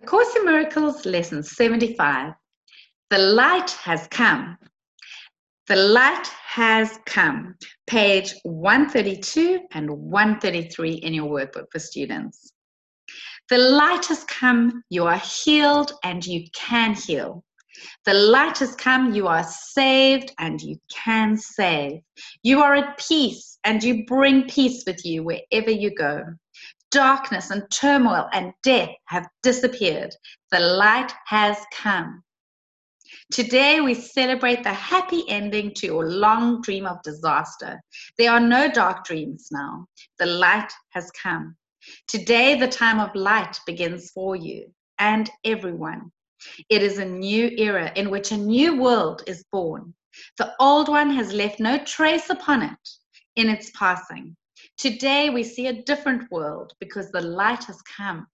A Course in Miracles, Lesson 75. The light has come. The light has come. Page 132 and 133 in your workbook for students. The light has come. You are healed and you can heal. The light has come. You are saved and you can save. You are at peace and you bring peace with you wherever you go darkness and turmoil and death have disappeared. The light has come. Today, we celebrate the happy ending to your long dream of disaster. There are no dark dreams now. The light has come. Today, the time of light begins for you and everyone. It is a new era in which a new world is born. The old one has left no trace upon it in its passing. Today we see a different world because the light has come.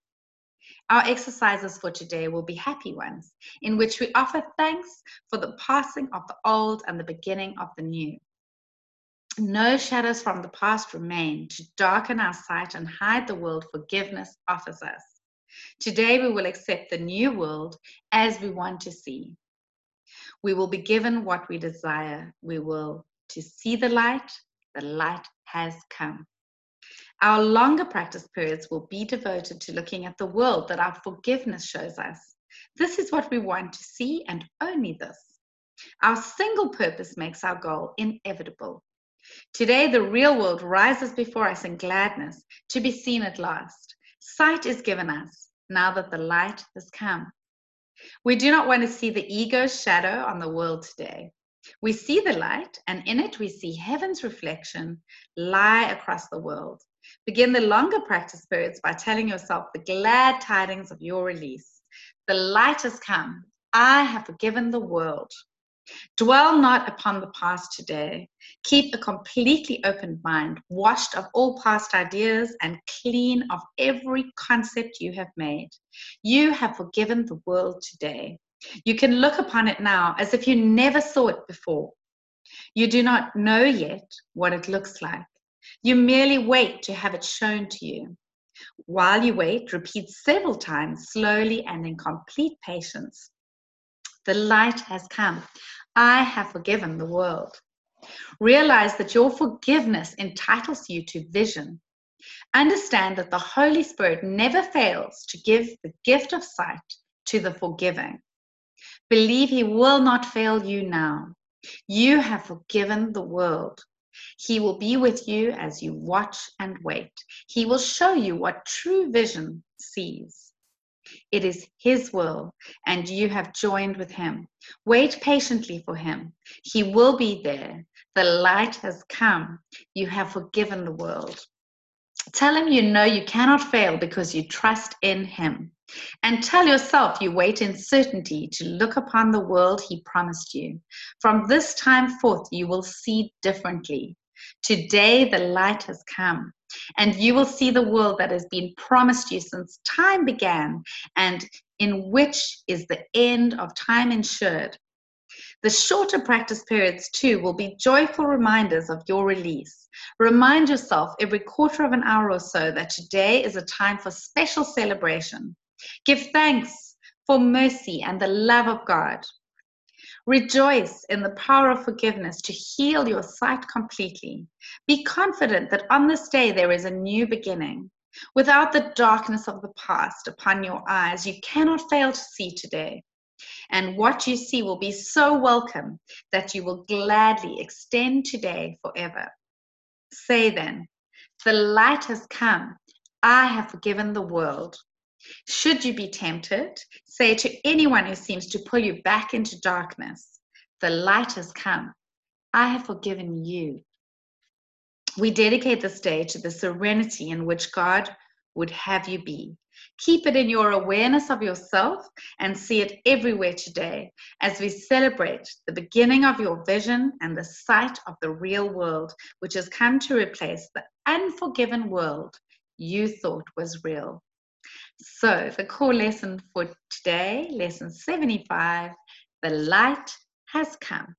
Our exercises for today will be happy ones, in which we offer thanks for the passing of the old and the beginning of the new. No shadows from the past remain to darken our sight and hide the world forgiveness offers us. Today we will accept the new world as we want to see. We will be given what we desire. We will to see the light. The light has come. Our longer practice periods will be devoted to looking at the world that our forgiveness shows us. This is what we want to see, and only this. Our single purpose makes our goal inevitable. Today, the real world rises before us in gladness to be seen at last. Sight is given us now that the light has come. We do not want to see the ego's shadow on the world today. We see the light, and in it we see heaven's reflection lie across the world. Begin the longer practice periods by telling yourself the glad tidings of your release. The light has come. I have forgiven the world. Dwell not upon the past today. Keep a completely open mind, washed of all past ideas and clean of every concept you have made. You have forgiven the world today. You can look upon it now as if you never saw it before. You do not know yet what it looks like. You merely wait to have it shown to you. While you wait, repeat several times, slowly and in complete patience. The light has come. I have forgiven the world. Realize that your forgiveness entitles you to vision. Understand that the Holy Spirit never fails to give the gift of sight to the forgiving. Believe He will not fail you now. You have forgiven the world. He will be with you as you watch and wait. He will show you what true vision sees. It is His will, and you have joined with Him. Wait patiently for Him. He will be there. The light has come. You have forgiven the world. Tell Him you know you cannot fail because you trust in Him. And tell yourself you wait in certainty to look upon the world he promised you. From this time forth, you will see differently. Today, the light has come, and you will see the world that has been promised you since time began, and in which is the end of time ensured. The shorter practice periods, too, will be joyful reminders of your release. Remind yourself every quarter of an hour or so that today is a time for special celebration. Give thanks for mercy and the love of God. Rejoice in the power of forgiveness to heal your sight completely. Be confident that on this day there is a new beginning. Without the darkness of the past upon your eyes, you cannot fail to see today. And what you see will be so welcome that you will gladly extend today forever. Say then, the light has come. I have forgiven the world. Should you be tempted, say to anyone who seems to pull you back into darkness, The light has come. I have forgiven you. We dedicate this day to the serenity in which God would have you be. Keep it in your awareness of yourself and see it everywhere today as we celebrate the beginning of your vision and the sight of the real world, which has come to replace the unforgiven world you thought was real. So the core lesson for today, lesson 75, the light has come.